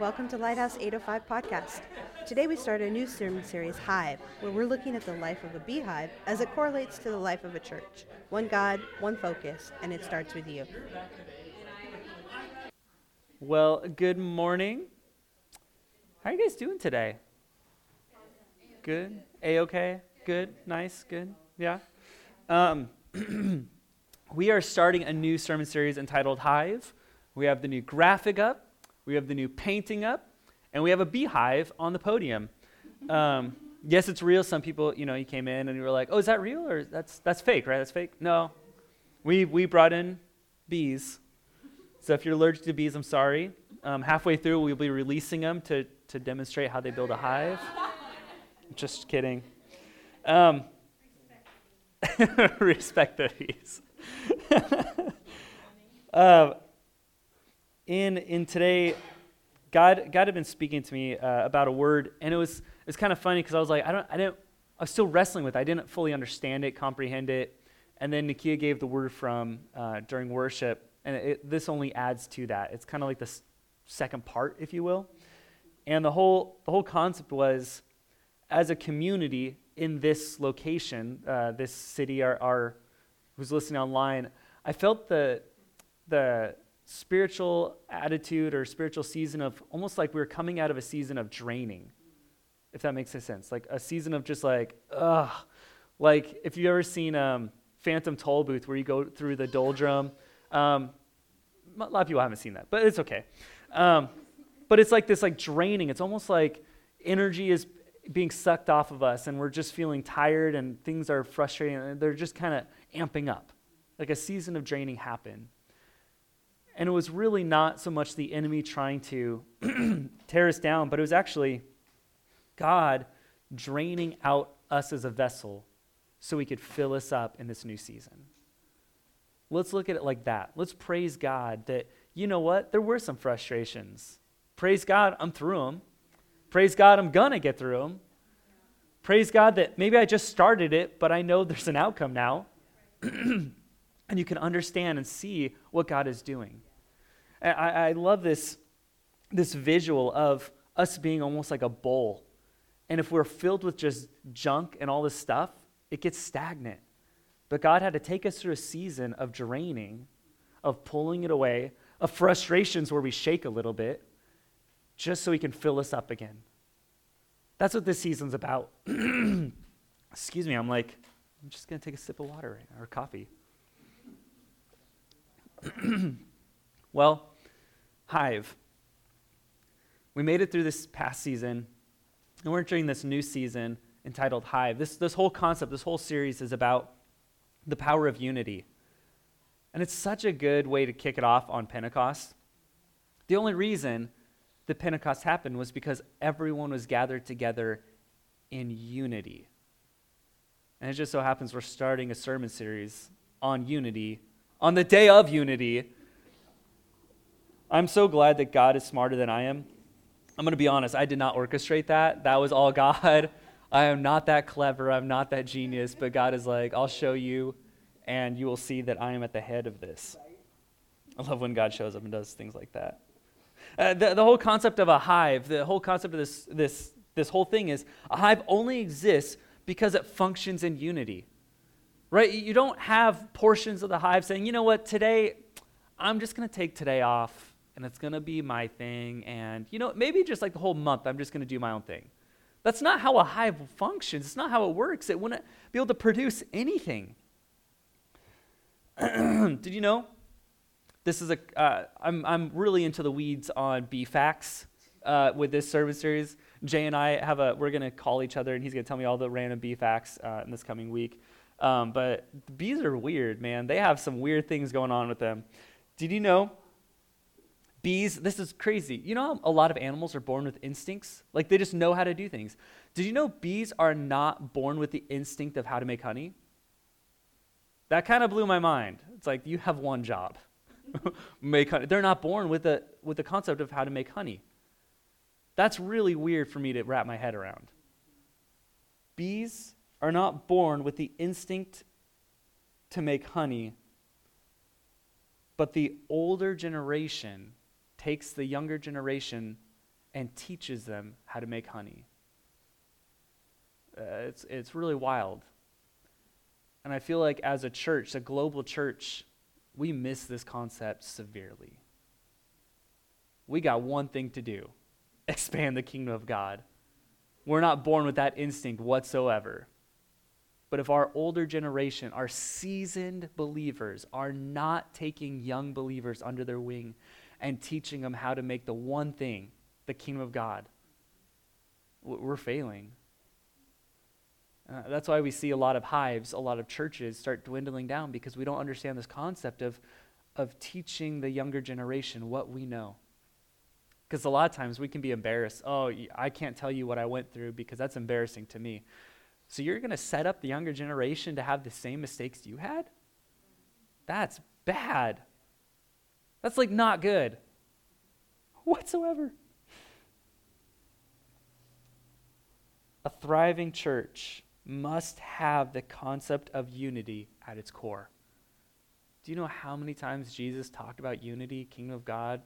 Welcome to Lighthouse 805 Podcast. Today we start a new sermon series, Hive, where we're looking at the life of a beehive as it correlates to the life of a church. One God, one focus, and it starts with you. Well, good morning. How are you guys doing today? Good? A okay? Good? Nice? Good? Yeah? Um, we are starting a new sermon series entitled Hive. We have the new graphic up we have the new painting up, and we have a beehive on the podium. Um, yes, it's real. Some people, you know, you came in and you were like, "Oh, is that real or that's that's fake, right? That's fake." No, we we brought in bees. So if you're allergic to bees, I'm sorry. Um, halfway through, we'll be releasing them to to demonstrate how they build a hive. Just kidding. Um, respect the bees. uh, in in today, God God had been speaking to me uh, about a word, and it was it's kind of funny because I was like, I don't I didn't I was still wrestling with. it. I didn't fully understand it, comprehend it, and then Nikia gave the word from uh, during worship, and it, this only adds to that. It's kind of like the s- second part, if you will, and the whole the whole concept was, as a community in this location, uh, this city, our, our who's listening online, I felt the the spiritual attitude or spiritual season of almost like we are coming out of a season of draining, if that makes sense. Like a season of just like, ugh. Like if you've ever seen um, Phantom Tollbooth where you go through the doldrum. Um, a lot of people haven't seen that, but it's okay. Um, but it's like this like draining. It's almost like energy is being sucked off of us and we're just feeling tired and things are frustrating and they're just kind of amping up. Like a season of draining happened. And it was really not so much the enemy trying to tear us down, but it was actually God draining out us as a vessel so he could fill us up in this new season. Let's look at it like that. Let's praise God that, you know what? There were some frustrations. Praise God, I'm through them. Praise God, I'm going to get through them. Praise God that maybe I just started it, but I know there's an outcome now. and you can understand and see what God is doing. I, I love this, this visual of us being almost like a bowl. And if we're filled with just junk and all this stuff, it gets stagnant. But God had to take us through a season of draining, of pulling it away, of frustrations where we shake a little bit, just so He can fill us up again. That's what this season's about. Excuse me, I'm like, I'm just going to take a sip of water or coffee. well, Hive. We made it through this past season, and we're entering this new season entitled Hive. This, this whole concept, this whole series is about the power of unity. And it's such a good way to kick it off on Pentecost. The only reason that Pentecost happened was because everyone was gathered together in unity. And it just so happens we're starting a sermon series on unity on the day of unity I'm so glad that God is smarter than I am. I'm going to be honest, I did not orchestrate that. That was all God. I am not that clever. I'm not that genius. But God is like, I'll show you, and you will see that I am at the head of this. I love when God shows up and does things like that. Uh, the, the whole concept of a hive, the whole concept of this, this, this whole thing is a hive only exists because it functions in unity. Right? You don't have portions of the hive saying, you know what, today, I'm just going to take today off and it's going to be my thing. And, you know, maybe just like the whole month, I'm just going to do my own thing. That's not how a hive functions. It's not how it works. It wouldn't be able to produce anything. Did you know? This is a. am I'm, I'm really into the weeds on bee facts uh, with this service series. Jay and I have a, we're going to call each other and he's going to tell me all the random bee facts uh, in this coming week. Um, but bees are weird, man. They have some weird things going on with them. Did you know Bees, this is crazy. You know a lot of animals are born with instincts? Like they just know how to do things. Did you know bees are not born with the instinct of how to make honey? That kind of blew my mind. It's like you have one job. make honey. They're not born with the with the concept of how to make honey. That's really weird for me to wrap my head around. Bees are not born with the instinct to make honey, but the older generation takes the younger generation and teaches them how to make honey. Uh, it's, it's really wild. And I feel like as a church, a global church, we miss this concept severely. We got one thing to do expand the kingdom of God. We're not born with that instinct whatsoever. But if our older generation, our seasoned believers, are not taking young believers under their wing and teaching them how to make the one thing, the kingdom of God, we're failing. Uh, that's why we see a lot of hives, a lot of churches start dwindling down because we don't understand this concept of, of teaching the younger generation what we know. Because a lot of times we can be embarrassed. Oh, I can't tell you what I went through because that's embarrassing to me. So you're going to set up the younger generation to have the same mistakes you had? That's bad. That's like not good whatsoever. A thriving church must have the concept of unity at its core. Do you know how many times Jesus talked about unity, kingdom of God,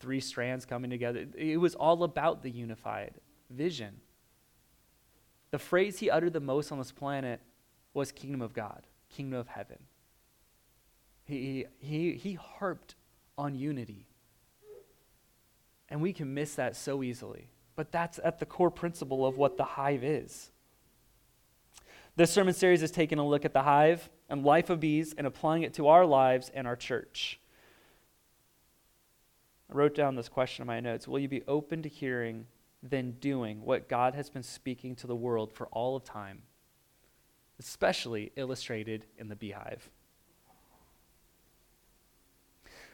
three strands coming together? It was all about the unified vision. The phrase he uttered the most on this planet was kingdom of God, kingdom of heaven. He, he, he harped on unity. And we can miss that so easily. But that's at the core principle of what the hive is. This sermon series is taking a look at the hive and life of bees and applying it to our lives and our church. I wrote down this question in my notes Will you be open to hearing, then doing what God has been speaking to the world for all of time, especially illustrated in the beehive?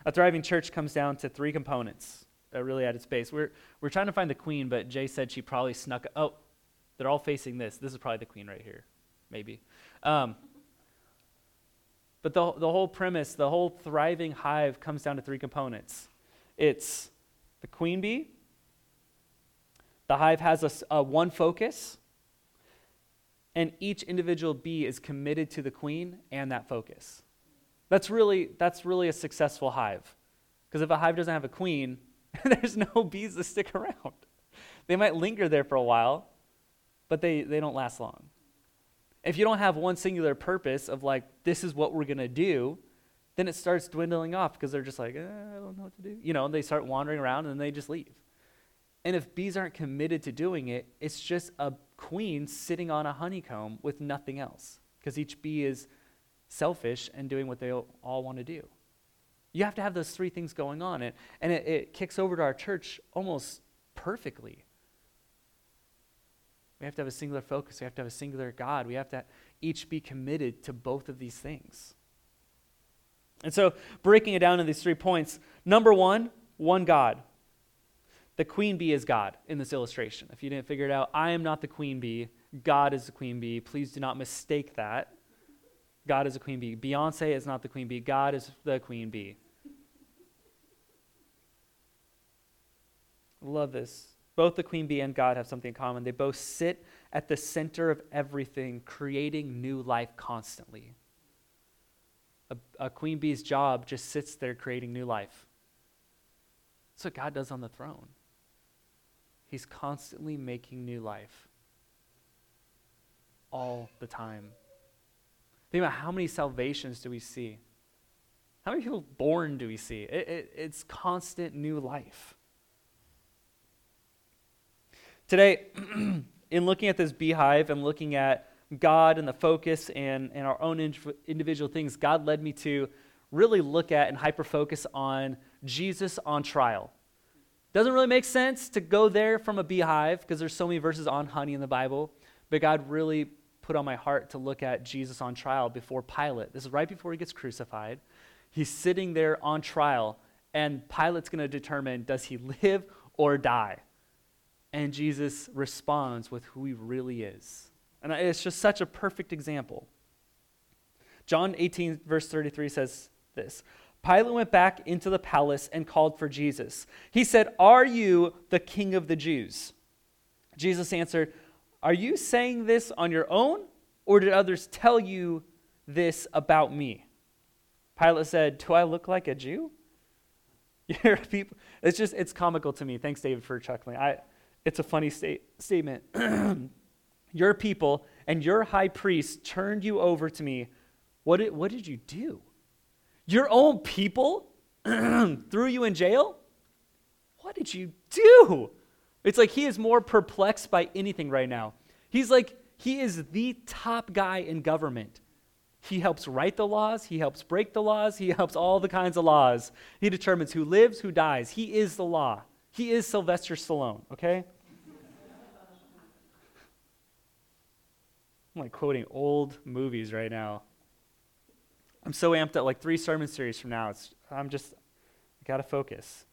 A thriving church comes down to three components, uh, really at its base. We're, we're trying to find the queen, but Jay said she probably snuck. Oh, they're all facing this. This is probably the queen right here maybe. Um, but the, the whole premise, the whole thriving hive comes down to three components it's the queen bee, the hive has a, a one focus, and each individual bee is committed to the queen and that focus. That's really, that's really a successful hive. Because if a hive doesn't have a queen, there's no bees to stick around. They might linger there for a while, but they, they don't last long. If you don't have one singular purpose of like, this is what we're going to do, then it starts dwindling off because they're just like, eh, I don't know what to do. You know, and they start wandering around and they just leave. And if bees aren't committed to doing it, it's just a queen sitting on a honeycomb with nothing else because each bee is selfish and doing what they all want to do. You have to have those three things going on. And, and it, it kicks over to our church almost perfectly. We have to have a singular focus. We have to have a singular God. We have to each be committed to both of these things. And so, breaking it down into these three points number one, one God. The queen bee is God in this illustration. If you didn't figure it out, I am not the queen bee. God is the queen bee. Please do not mistake that. God is a queen bee. Beyonce is not the queen bee. God is the queen bee. Love this. Both the queen bee and God have something in common. They both sit at the center of everything, creating new life constantly. A, a queen bee's job just sits there creating new life. That's what God does on the throne. He's constantly making new life. All the time. Think about how many salvations do we see? How many people born do we see? It, it, it's constant new life. Today, in looking at this beehive and looking at God and the focus and, and our own individual things, God led me to really look at and hyper focus on Jesus on trial. Doesn't really make sense to go there from a beehive because there's so many verses on honey in the Bible, but God really put on my heart to look at Jesus on trial before Pilate. This is right before he gets crucified. He's sitting there on trial, and Pilate's going to determine does he live or die? and Jesus responds with who he really is. And it's just such a perfect example. John 18, verse 33 says this Pilate went back into the palace and called for Jesus. He said, Are you the king of the Jews? Jesus answered, Are you saying this on your own, or did others tell you this about me? Pilate said, Do I look like a Jew? people, it's just, it's comical to me. Thanks, David, for chuckling. I, it's a funny state, statement. your people and your high priest turned you over to me. What did, what did you do? Your own people threw you in jail? What did you do? It's like he is more perplexed by anything right now. He's like, he is the top guy in government. He helps write the laws, he helps break the laws, he helps all the kinds of laws. He determines who lives, who dies. He is the law. He is Sylvester Stallone, okay? I'm like quoting old movies right now. I'm so amped at like three sermon series from now. It's, I'm just, I gotta focus.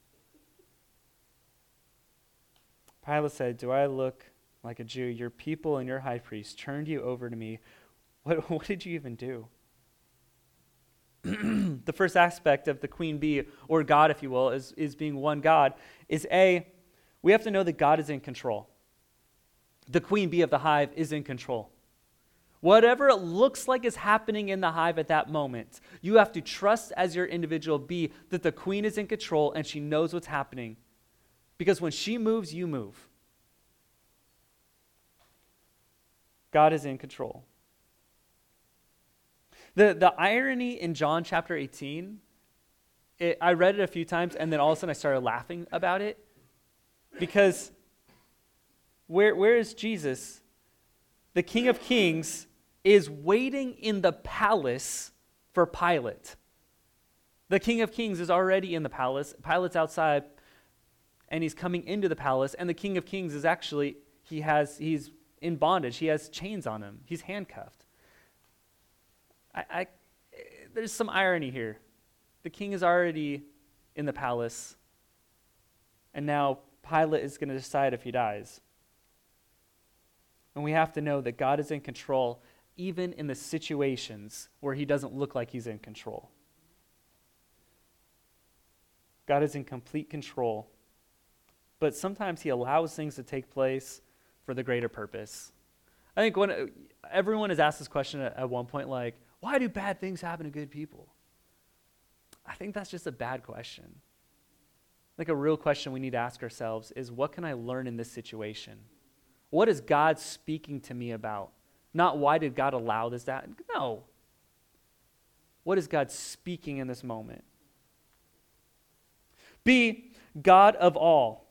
Pilate said, Do I look like a Jew? Your people and your high priest turned you over to me. What, what did you even do? the first aspect of the queen bee, or God, if you will, is, is being one God, is A, we have to know that God is in control. The queen bee of the hive is in control. Whatever it looks like is happening in the hive at that moment, you have to trust as your individual bee that the queen is in control and she knows what's happening. Because when she moves, you move. God is in control. The, the irony in John chapter 18, it, I read it a few times and then all of a sudden I started laughing about it. Because where, where is Jesus? The King of Kings is waiting in the palace for Pilate. The King of Kings is already in the palace. Pilate's outside and he's coming into the palace and the king of kings is actually he has he's in bondage. He has chains on him. He's handcuffed. I, I there's some irony here. The king is already in the palace and now pilate is going to decide if he dies. And we have to know that god is in control even in the situations where he doesn't look like he's in control. God is in complete control but sometimes he allows things to take place for the greater purpose. I think when everyone has asked this question at, at one point, like, why do bad things happen to good people? I think that's just a bad question. Like a real question we need to ask ourselves is what can I learn in this situation? What is God speaking to me about? Not why did God allow this happen? No. What is God speaking in this moment? B, God of all.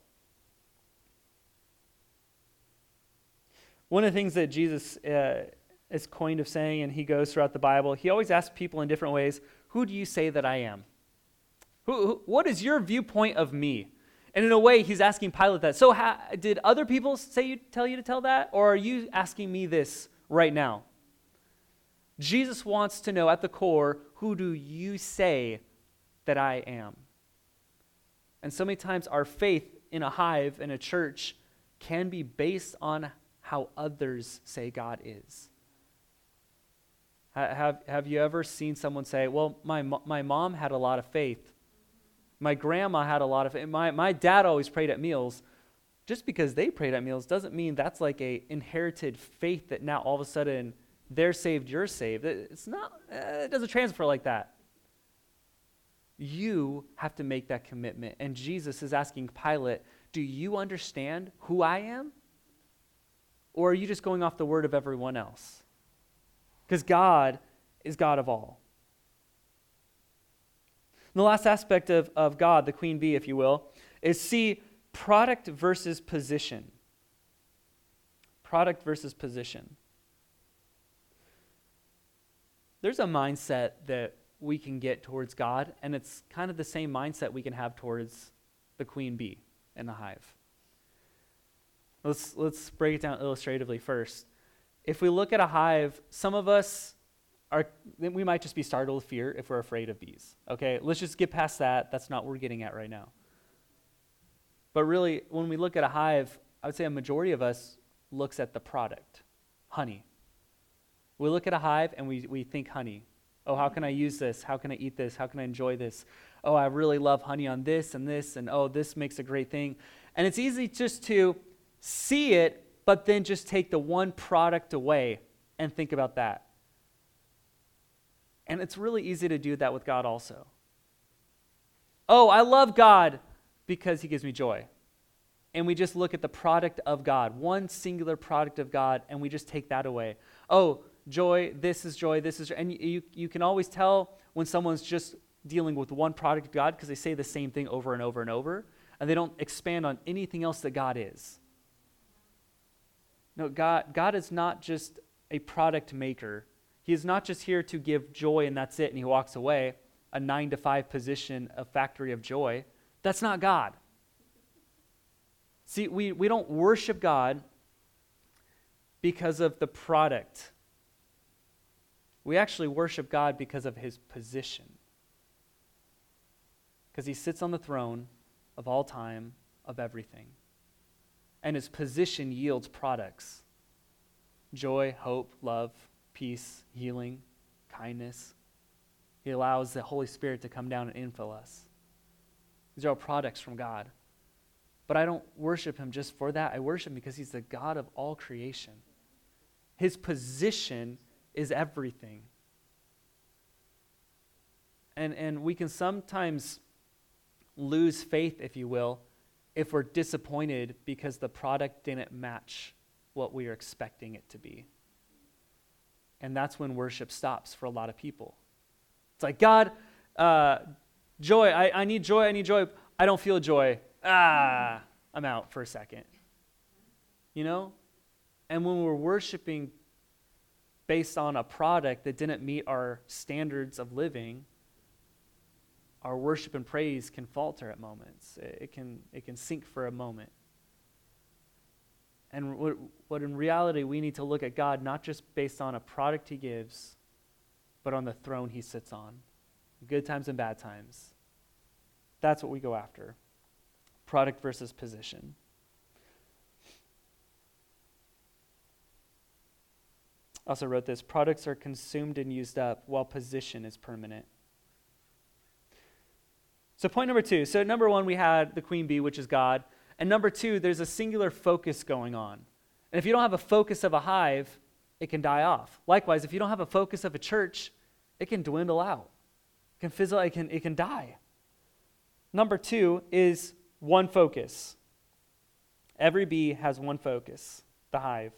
One of the things that Jesus uh, is coined of saying, and he goes throughout the Bible, he always asks people in different ways, Who do you say that I am? Who, who, what is your viewpoint of me? And in a way, he's asking Pilate that. So, ha, did other people say you, tell you to tell that? Or are you asking me this right now? Jesus wants to know at the core, Who do you say that I am? And so many times, our faith in a hive, in a church, can be based on how others say God is. Have, have you ever seen someone say, Well, my, my mom had a lot of faith. My grandma had a lot of faith. My, my dad always prayed at meals. Just because they prayed at meals doesn't mean that's like a inherited faith that now all of a sudden they're saved, you're saved. It's not, it doesn't transfer like that. You have to make that commitment. And Jesus is asking Pilate, Do you understand who I am? Or are you just going off the word of everyone else? Because God is God of all. And the last aspect of, of God, the queen bee, if you will, is see product versus position. Product versus position. There's a mindset that we can get towards God, and it's kind of the same mindset we can have towards the queen bee in the hive. Let's, let's break it down illustratively first. If we look at a hive, some of us are, we might just be startled with fear if we're afraid of bees. Okay, let's just get past that. That's not what we're getting at right now. But really, when we look at a hive, I would say a majority of us looks at the product, honey. We look at a hive and we, we think honey. Oh, how can I use this? How can I eat this? How can I enjoy this? Oh, I really love honey on this and this, and oh, this makes a great thing. And it's easy just to see it, but then just take the one product away and think about that. And it's really easy to do that with God also. Oh, I love God, because he gives me joy. And we just look at the product of God, one singular product of God, and we just take that away. Oh, joy, this is joy, this is joy. And you, you can always tell when someone's just dealing with one product of God because they say the same thing over and over and over, and they don't expand on anything else that God is. No, God, God is not just a product maker. He is not just here to give joy and that's it, and he walks away, a nine to five position, a factory of joy. That's not God. See, we, we don't worship God because of the product. We actually worship God because of his position. Because he sits on the throne of all time, of everything. And his position yields products joy, hope, love, peace, healing, kindness. He allows the Holy Spirit to come down and infill us. These are all products from God. But I don't worship him just for that. I worship him because he's the God of all creation. His position is everything. And, and we can sometimes lose faith, if you will, if we're disappointed because the product didn't match what we are expecting it to be. And that's when worship stops for a lot of people. It's like, God, uh, joy, I, I need joy, I need joy. I don't feel joy. Ah, I'm out for a second. You know? And when we're worshiping based on a product that didn't meet our standards of living, our worship and praise can falter at moments. It can, it can sink for a moment. And what, what in reality, we need to look at God not just based on a product he gives, but on the throne he sits on, good times and bad times. That's what we go after product versus position. I also wrote this products are consumed and used up, while position is permanent. So, point number two. So, number one, we had the queen bee, which is God. And number two, there's a singular focus going on. And if you don't have a focus of a hive, it can die off. Likewise, if you don't have a focus of a church, it can dwindle out. It can fizzle, it can, it can die. Number two is one focus. Every bee has one focus the hive.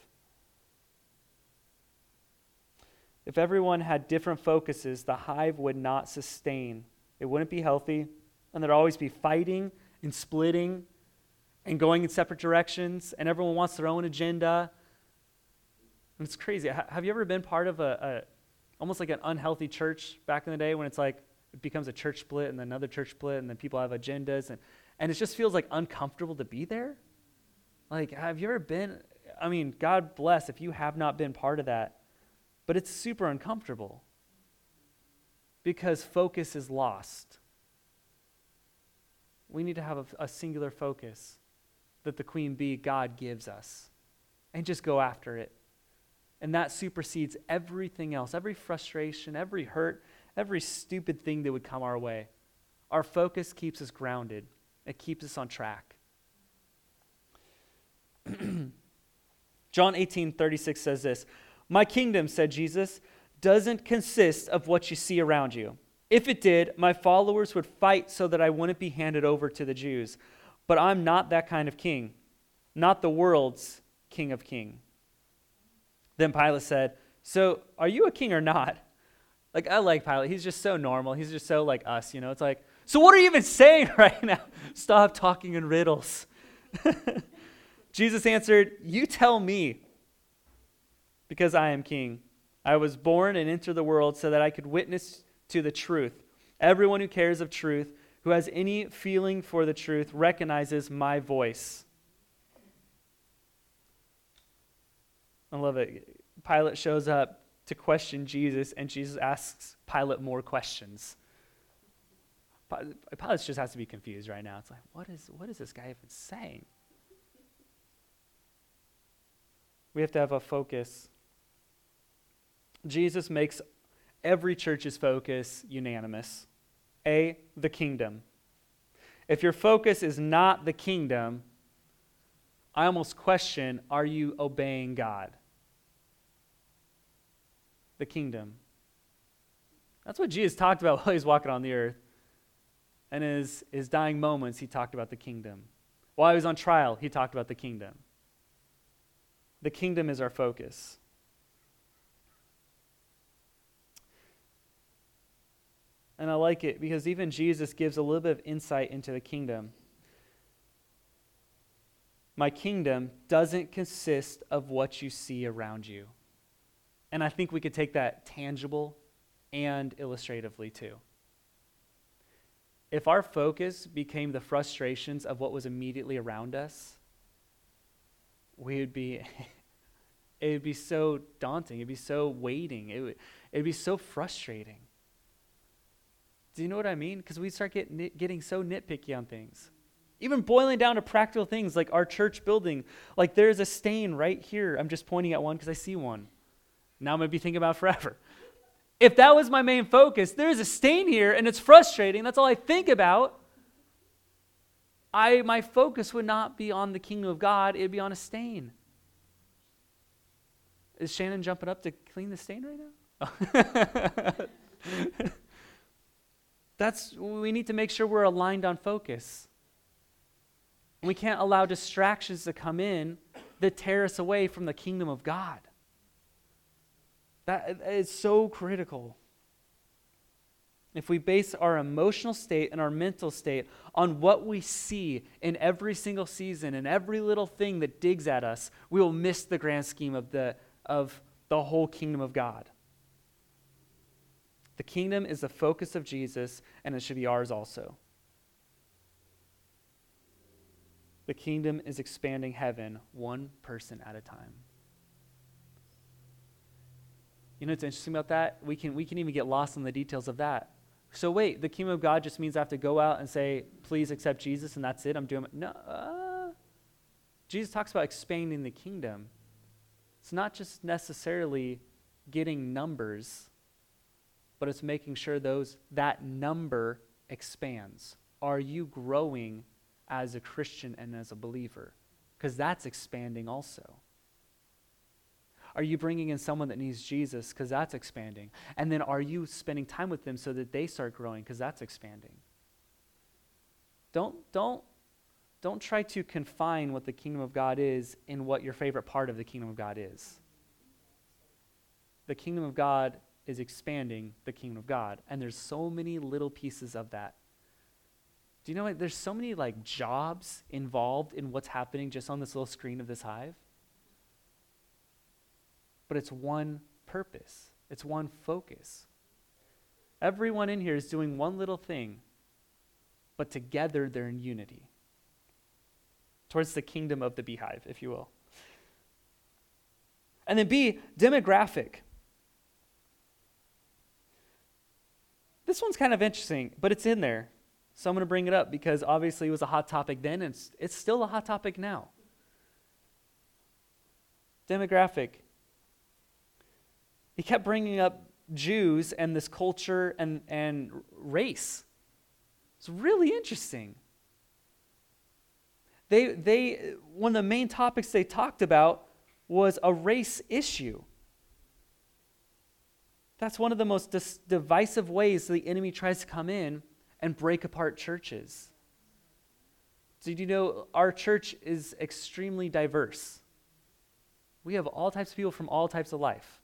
If everyone had different focuses, the hive would not sustain. It wouldn't be healthy, and there'd always be fighting and splitting and going in separate directions, and everyone wants their own agenda. And it's crazy. Have you ever been part of a, a almost like an unhealthy church back in the day when it's like it becomes a church split and then another church split and then people have agendas and, and it just feels like uncomfortable to be there? Like, have you ever been? I mean, God bless if you have not been part of that, but it's super uncomfortable because focus is lost. We need to have a, a singular focus that the queen bee God gives us and just go after it. And that supersedes everything else, every frustration, every hurt, every stupid thing that would come our way. Our focus keeps us grounded, it keeps us on track. John 18 36 says this My kingdom, said Jesus, doesn't consist of what you see around you. If it did, my followers would fight so that I wouldn't be handed over to the Jews. But I'm not that kind of king, not the world's king of king. Then Pilate said, So are you a king or not? Like, I like Pilate. He's just so normal. He's just so like us, you know? It's like, So what are you even saying right now? Stop talking in riddles. Jesus answered, You tell me, because I am king. I was born and entered the world so that I could witness to the truth. Everyone who cares of truth who has any feeling for the truth recognizes my voice. I love it. Pilate shows up to question Jesus, and Jesus asks Pilate more questions. Pilate just has to be confused right now. It's like, what is, what is this guy even saying? We have to have a focus. Jesus makes every church's focus unanimous. A, the kingdom. If your focus is not the kingdom, I almost question are you obeying God? The kingdom. That's what Jesus talked about while he was walking on the earth. and his, his dying moments, he talked about the kingdom. While he was on trial, he talked about the kingdom. The kingdom is our focus. And I like it because even Jesus gives a little bit of insight into the kingdom. My kingdom doesn't consist of what you see around you. And I think we could take that tangible and illustratively too. If our focus became the frustrations of what was immediately around us, we would be it would be so daunting it'd be so waiting, it would, it'd be so frustrating do you know what i mean? Because we start get, getting so nitpicky on things. Even boiling down to practical things like our church building like there's a stain right here. I'm just pointing at one because i see one. Now i'm going to be thinking about forever. If that was my main focus there's a stain here and it's frustrating. That's all i think about. I, my focus would not be on the kingdom of God, it would be on a stain. Is Shannon jumping up to clean the stain right now? That's we need to make sure we're aligned on focus. We can't allow distractions to come in that tear us away from the kingdom of God. That is so critical if we base our emotional state and our mental state on what we see in every single season and every little thing that digs at us, we will miss the grand scheme of the, of the whole kingdom of God. The kingdom is the focus of Jesus, and it should be ours also. The kingdom is expanding heaven one person at a time. You know what's interesting about that? We can, we can even get lost in the details of that. So wait, the kingdom of God just means I have to go out and say, please accept Jesus and that's it? I'm doing. No. Uh, Jesus talks about expanding the kingdom. It's not just necessarily getting numbers, but it's making sure those that number expands. Are you growing as a Christian and as a believer? Because that's expanding also. Are you bringing in someone that needs Jesus? Because that's expanding. And then are you spending time with them so that they start growing? Because that's expanding. Don't, don't, don't try to confine what the kingdom of God is in what your favorite part of the kingdom of God is. The kingdom of God is expanding the kingdom of God. And there's so many little pieces of that. Do you know what? There's so many like jobs involved in what's happening just on this little screen of this hive but it's one purpose, it's one focus. Everyone in here is doing one little thing, but together they're in unity towards the kingdom of the beehive, if you will. And then B, demographic. This one's kind of interesting, but it's in there. So I'm going to bring it up because obviously it was a hot topic then, and it's, it's still a hot topic now. Demographic he kept bringing up Jews and this culture and, and race. It's really interesting. They, they, one of the main topics they talked about was a race issue. That's one of the most dis- divisive ways the enemy tries to come in and break apart churches. Did you know our church is extremely diverse? We have all types of people from all types of life.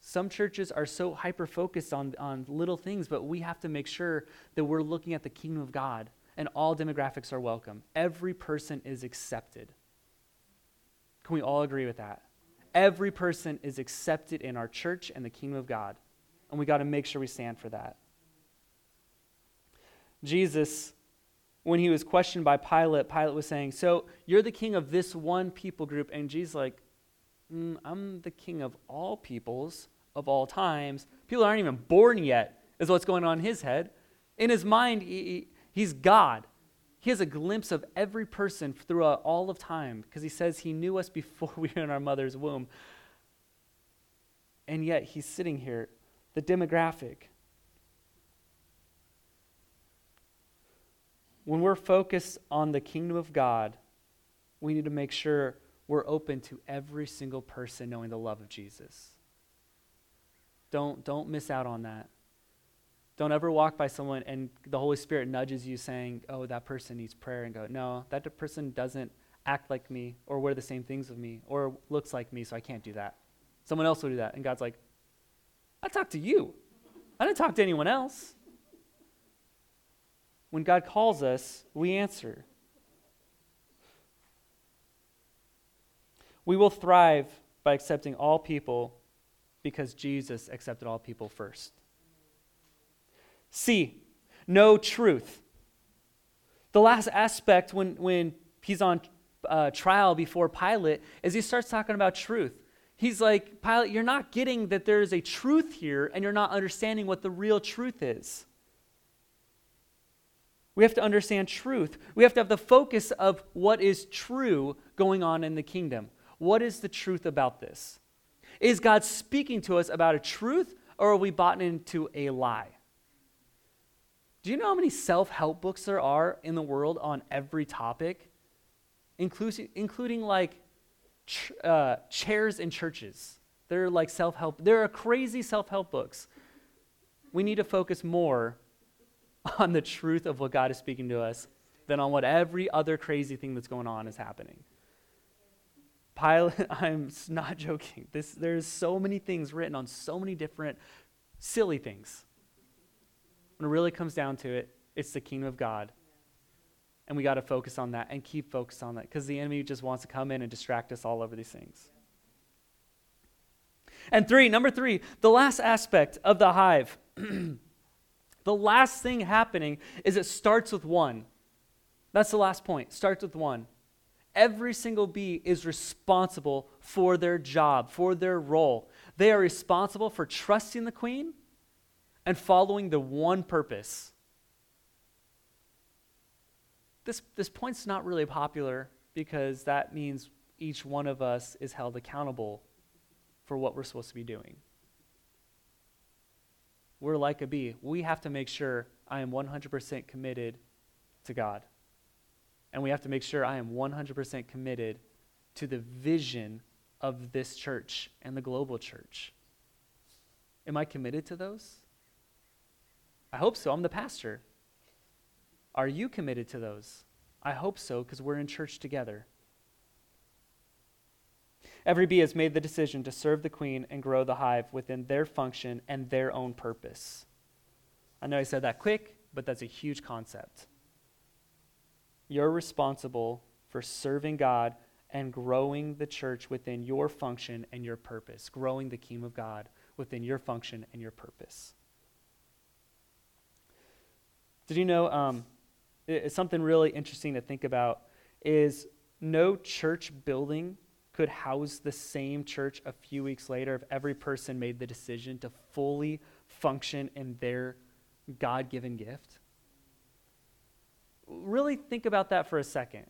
Some churches are so hyper focused on, on little things, but we have to make sure that we're looking at the kingdom of God and all demographics are welcome. Every person is accepted. Can we all agree with that? Every person is accepted in our church and the kingdom of God. And we got to make sure we stand for that. Jesus, when he was questioned by Pilate, Pilate was saying, So you're the king of this one people group. And Jesus, like, mm, I'm the king of all peoples of all times. People aren't even born yet, is what's going on in his head. In his mind, he, he's God. He has a glimpse of every person throughout all of time because he says he knew us before we were in our mother's womb. And yet he's sitting here, the demographic. When we're focused on the kingdom of God, we need to make sure we're open to every single person knowing the love of Jesus. Don't, don't miss out on that. Don't ever walk by someone and the Holy Spirit nudges you saying, oh, that person needs prayer, and go, no, that person doesn't act like me or wear the same things with me or looks like me, so I can't do that. Someone else will do that. And God's like, I talked to you. I didn't talk to anyone else. When God calls us, we answer. We will thrive by accepting all people because Jesus accepted all people first. C, no truth. The last aspect when, when he's on uh, trial before Pilate is he starts talking about truth. He's like, Pilate, you're not getting that there's a truth here and you're not understanding what the real truth is. We have to understand truth. We have to have the focus of what is true going on in the kingdom. What is the truth about this? Is God speaking to us about a truth or are we bought into a lie? Do you know how many self help books there are in the world on every topic? Including, including like ch- uh, chairs in churches. They're like self help. There are crazy self help books. We need to focus more on the truth of what God is speaking to us than on what every other crazy thing that's going on is happening. Pilate, I'm not joking. This, there's so many things written on so many different silly things. When it really comes down to it, it's the kingdom of God. And we got to focus on that and keep focused on that because the enemy just wants to come in and distract us all over these things. And three, number three, the last aspect of the hive. the last thing happening is it starts with one. That's the last point. Starts with one. Every single bee is responsible for their job, for their role. They are responsible for trusting the queen and following the one purpose. This, this point's not really popular because that means each one of us is held accountable for what we're supposed to be doing. We're like a bee. We have to make sure I am 100% committed to God. And we have to make sure I am 100% committed to the vision of this church and the global church. Am I committed to those? I hope so. I'm the pastor. Are you committed to those? I hope so because we're in church together. Every bee has made the decision to serve the queen and grow the hive within their function and their own purpose. I know I said that quick, but that's a huge concept. You're responsible for serving God and growing the church within your function and your purpose, growing the kingdom of God within your function and your purpose. Did you know um, it's something really interesting to think about is no church building could house the same church a few weeks later if every person made the decision to fully function in their God given gift? Really think about that for a second.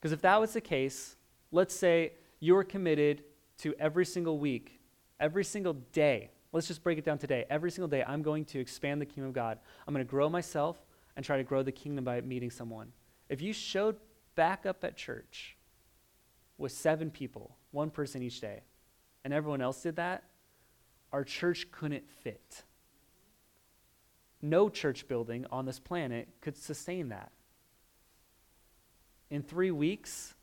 Because if that was the case, let's say you're committed to every single week, every single day, Let's just break it down today. Every single day, I'm going to expand the kingdom of God. I'm going to grow myself and try to grow the kingdom by meeting someone. If you showed back up at church with seven people, one person each day, and everyone else did that, our church couldn't fit. No church building on this planet could sustain that. In three weeks,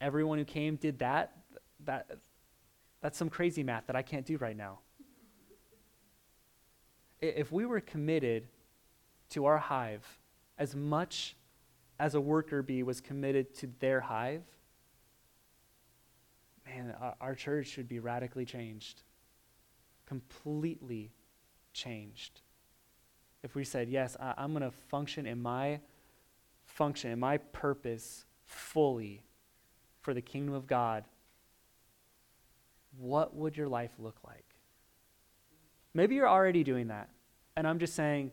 everyone who came did that. That that's some crazy math that I can't do right now if we were committed to our hive as much as a worker bee was committed to their hive, man, our church should be radically changed. Completely changed. If we said, yes, I, am going to function in my function, in my purpose fully for the kingdom of God, what would your life look like? Maybe you're already doing that. And I'm just saying,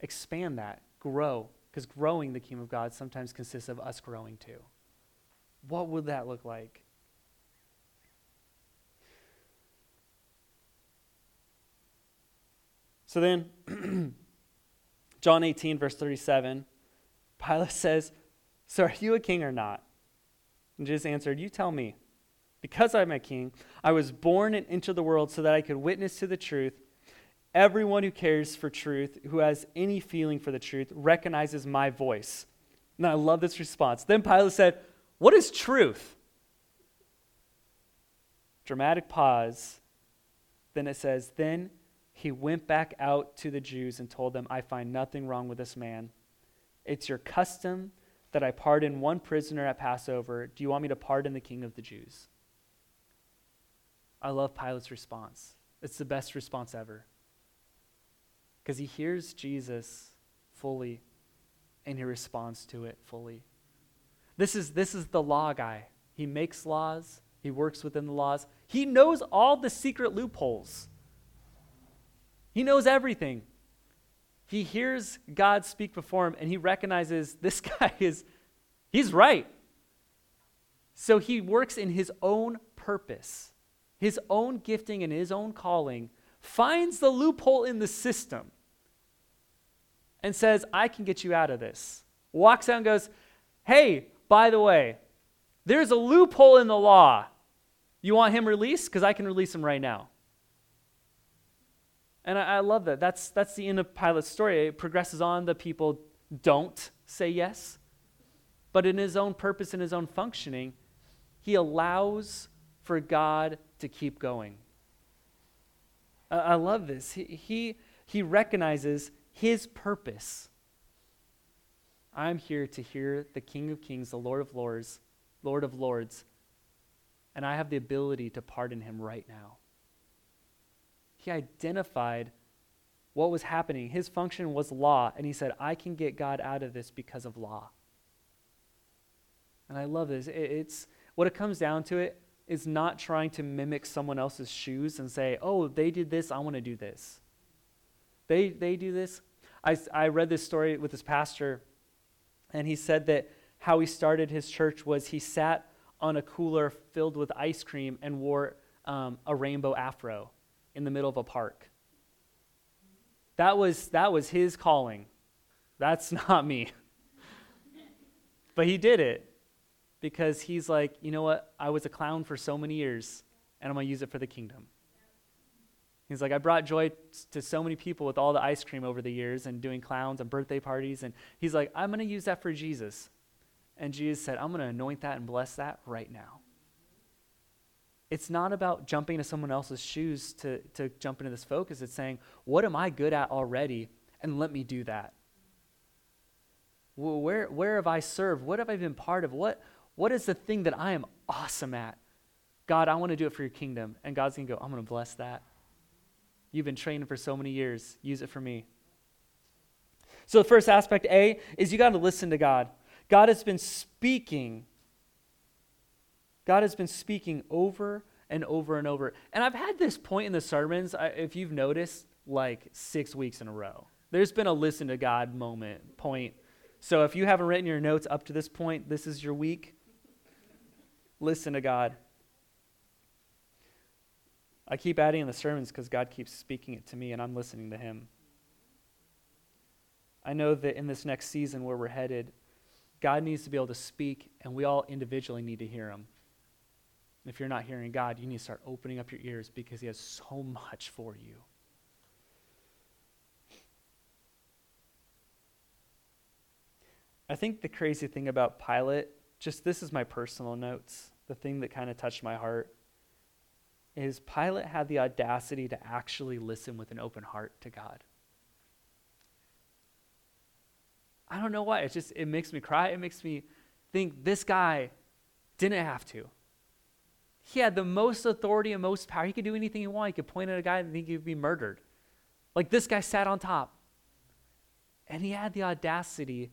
expand that, grow, because growing the kingdom of God sometimes consists of us growing too. What would that look like? So then, John 18, verse 37, Pilate says, So are you a king or not? And Jesus answered, You tell me. Because I'm a king, I was born entered the world so that I could witness to the truth. Everyone who cares for truth, who has any feeling for the truth, recognizes my voice. And I love this response. Then Pilate said, What is truth? Dramatic pause. Then it says, Then he went back out to the Jews and told them, I find nothing wrong with this man. It's your custom that I pardon one prisoner at Passover. Do you want me to pardon the king of the Jews? I love Pilate's response. It's the best response ever. Because he hears Jesus fully and he responds to it fully. This is, this is the law guy. He makes laws, he works within the laws, he knows all the secret loopholes. He knows everything. He hears God speak before him and he recognizes this guy is, he's right. So he works in his own purpose, his own gifting and his own calling, finds the loophole in the system and says, I can get you out of this. Walks out and goes, Hey, by the way, there's a loophole in the law. You want him released? Because I can release him right now. And I, I, love that. That's, that's the end of Pilate's story. It progresses on. The people don't say yes. But in his own purpose and his own functioning, he allows for God to keep going. I, love this. He, he, he recognizes his purpose. I'm here to hear the King of Kings, the Lord of Lords, Lord of Lords, and I have the ability to pardon him right now. He identified what was happening. His function was law, and he said, I can get God out of this because of law. And I love this. It's what it comes down to it is not trying to mimic someone else's shoes and say, oh, they did this, I want to do this. They, they do this, I, I read this story with this pastor, and he said that how he started his church was he sat on a cooler filled with ice cream and wore um, a rainbow afro in the middle of a park. That was, that was his calling. That's not me. but he did it because he's like, you know what? I was a clown for so many years, and I'm going to use it for the kingdom. He's like, I brought joy to so many people with all the ice cream over the years and doing clowns and birthday parties. And he's like, I'm going to use that for Jesus. And Jesus said, I'm going to anoint that and bless that right now. It's not about jumping into someone else's shoes to, to jump into this focus. It's saying, what am I good at already? And let me do that. Where, where have I served? What have I been part of? What, what is the thing that I am awesome at? God, I want to do it for your kingdom. And God's going to go, I'm going to bless that. You've been training for so many years. Use it for me. So, the first aspect, A, is you got to listen to God. God has been speaking. God has been speaking over and over and over. And I've had this point in the sermons, if you've noticed, like six weeks in a row. There's been a listen to God moment, point. So if you haven't written your notes up to this point, this is your week. Listen to God. I keep adding in the sermons because God keeps speaking it to me and I'm listening to Him. I know that in this next season where we're headed, God needs to be able to speak, and we all individually need to hear Him. If you're not hearing God, you need to start opening up your ears because He has so much for you. I think the crazy thing about Pilate, just this is my personal notes, the thing that kind of touched my heart is Pilate had the audacity to actually listen with an open heart to God. I don't know why. It just it makes me cry. It makes me think this guy didn't have to. He had the most authority and most power. He could do anything he wanted. He could point at a guy and think he'd be murdered. Like this guy sat on top. And he had the audacity.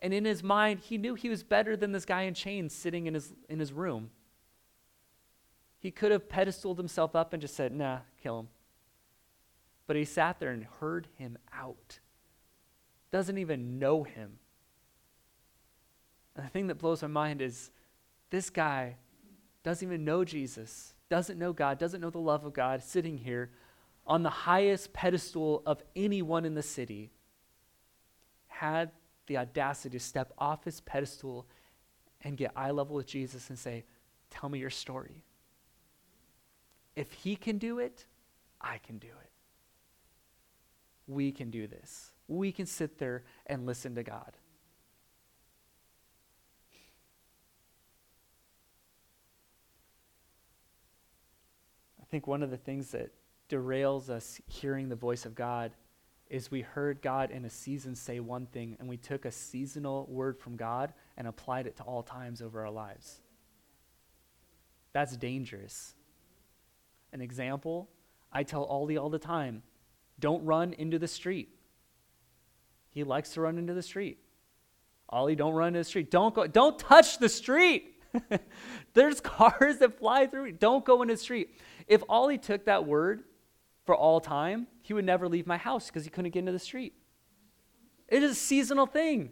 And in his mind, he knew he was better than this guy in chains sitting in his, in his room. He could have pedestaled himself up and just said, nah, kill him. But he sat there and heard him out. Doesn't even know him. And the thing that blows my mind is this guy doesn't even know Jesus, doesn't know God, doesn't know the love of God, sitting here on the highest pedestal of anyone in the city, had the audacity to step off his pedestal and get eye level with Jesus and say, Tell me your story. If he can do it, I can do it. we can do this. We can sit there and listen to God. I think one of the things that derails us hearing the voice of God is we heard God in a season say one thing, and we took a seasonal word from God and applied it to all times over our lives. That's dangerous. An example I tell Ollie all the time don't run into the street. He likes to run into the street. Ollie, don't run into the street. Don't go, don't touch the street. There's cars that fly through. Don't go into the street. If Ollie took that word for all time, he would never leave my house because he couldn't get into the street. It is a seasonal thing.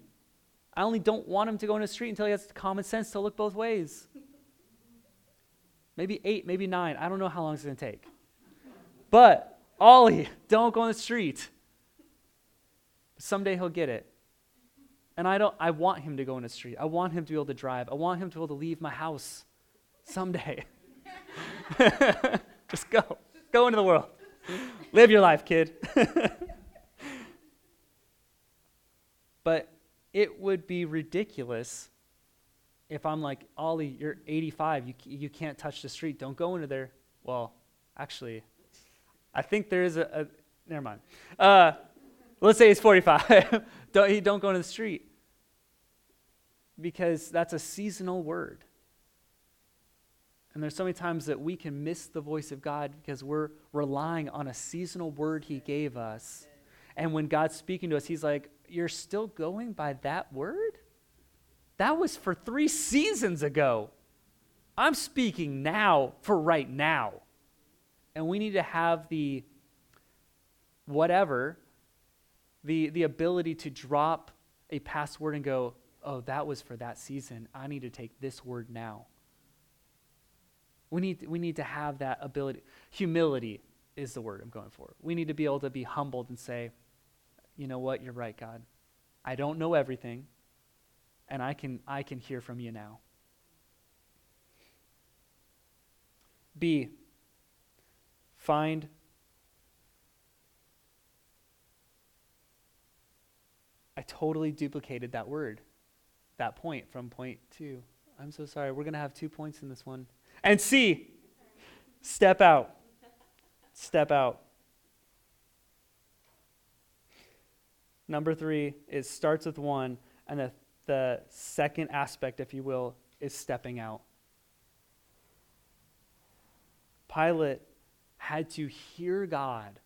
I only don't want him to go in the street until he has common sense to look both ways. Maybe eight, maybe nine. I don't know how long it's going to take. But, Ollie, don't go in the street. Someday he'll get it. And I don't I want him to go in the street. I want him to be able to drive. I want him to be able to leave my house someday. Just go. Go into the world. Live your life, kid. but it would be ridiculous if I'm like, Ollie, you're 85. You, you can't touch the street. Don't go into there. Well, actually, I think there is a, a never mind. Uh, let's say he's 45. don't, he don't go into the street because that's a seasonal word. And there's so many times that we can miss the voice of God because we're relying on a seasonal word He gave us. And when God's speaking to us, He's like, You're still going by that word? That was for three seasons ago. I'm speaking now for right now. And we need to have the whatever, the, the ability to drop a past word and go, Oh, that was for that season. I need to take this word now. We need, we need to have that ability. Humility is the word I'm going for. We need to be able to be humbled and say, you know what, you're right, God. I don't know everything, and I can, I can hear from you now. B, find I totally duplicated that word, that point from point two. I'm so sorry. We're going to have two points in this one. And C, step out. Step out. Number three is starts with one, and the, the second aspect, if you will, is stepping out. Pilate had to hear God,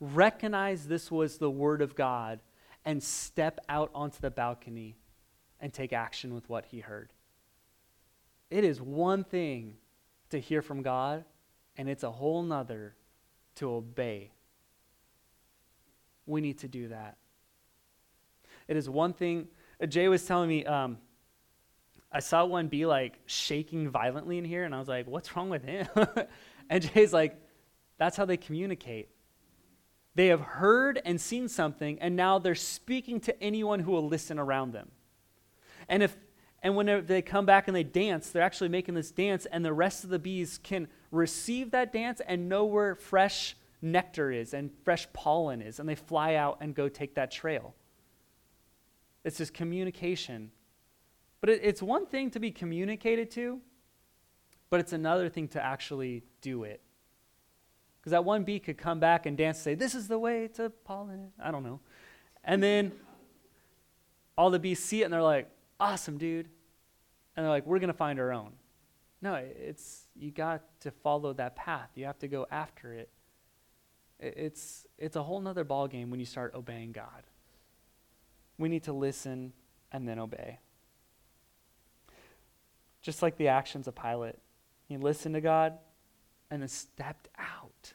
recognize this was the word of God, and step out onto the balcony and take action with what he heard. It is one thing to hear from God, and it's a whole nother to obey. We need to do that. It is one thing. Uh, Jay was telling me, um, I saw one be like shaking violently in here, and I was like, what's wrong with him? and Jay's like, that's how they communicate. They have heard and seen something, and now they're speaking to anyone who will listen around them. And if and when they come back and they dance, they're actually making this dance, and the rest of the bees can receive that dance and know where fresh nectar is and fresh pollen is, and they fly out and go take that trail. It's this communication. But it, it's one thing to be communicated to, but it's another thing to actually do it. Because that one bee could come back and dance and say, This is the way to pollen. I don't know. And then all the bees see it and they're like, awesome, dude. And they're like, we're going to find our own. No, it's, you got to follow that path. You have to go after it. It's, it's a whole nother ballgame when you start obeying God. We need to listen and then obey. Just like the actions of Pilate. He listened to God and then stepped out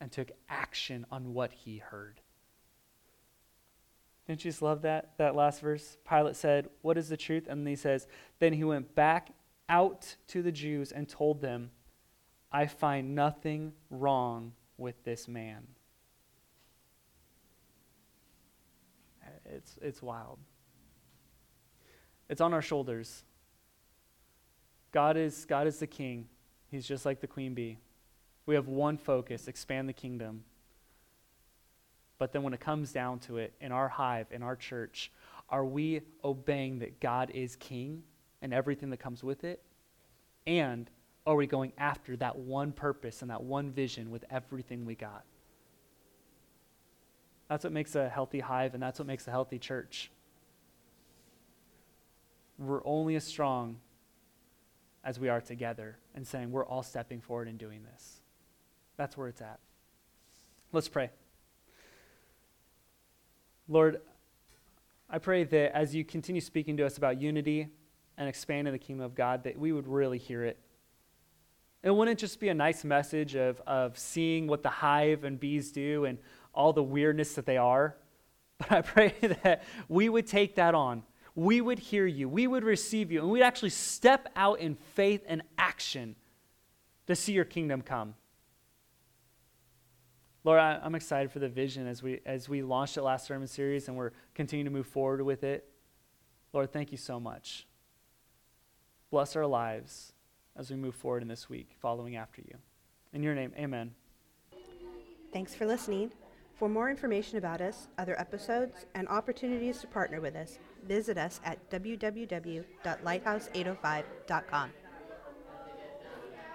and took action on what he heard. Didn't you just love that, that last verse? Pilate said, What is the truth? And he says, Then he went back out to the Jews and told them, I find nothing wrong with this man. It's, it's wild. It's on our shoulders. God is, God is the king. He's just like the queen bee. We have one focus expand the kingdom. But then when it comes down to it, in our hive, in our church, are we obeying that God is king and everything that comes with it? And are we going after that one purpose and that one vision with everything we got? That's what makes a healthy hive, and that's what makes a healthy church. We're only as strong as we are together and saying we're all stepping forward and doing this. That's where it's at. Let's pray. Lord, I pray that as you continue speaking to us about unity and expanding the kingdom of God, that we would really hear it. It wouldn't just be a nice message of, of seeing what the hive and bees do and all the weirdness that they are, but I pray that we would take that on. We would hear you, we would receive you, and we'd actually step out in faith and action to see your kingdom come. Lord, I, am excited for the vision as we as we launched it last sermon series and we're continuing to move forward with it. Lord, thank you so much. Bless our lives as we move forward in this week, following after you. In your name, amen. Thanks for listening. For more information about us, other episodes, and opportunities to partner with us, visit us at www.lighthouse805.com.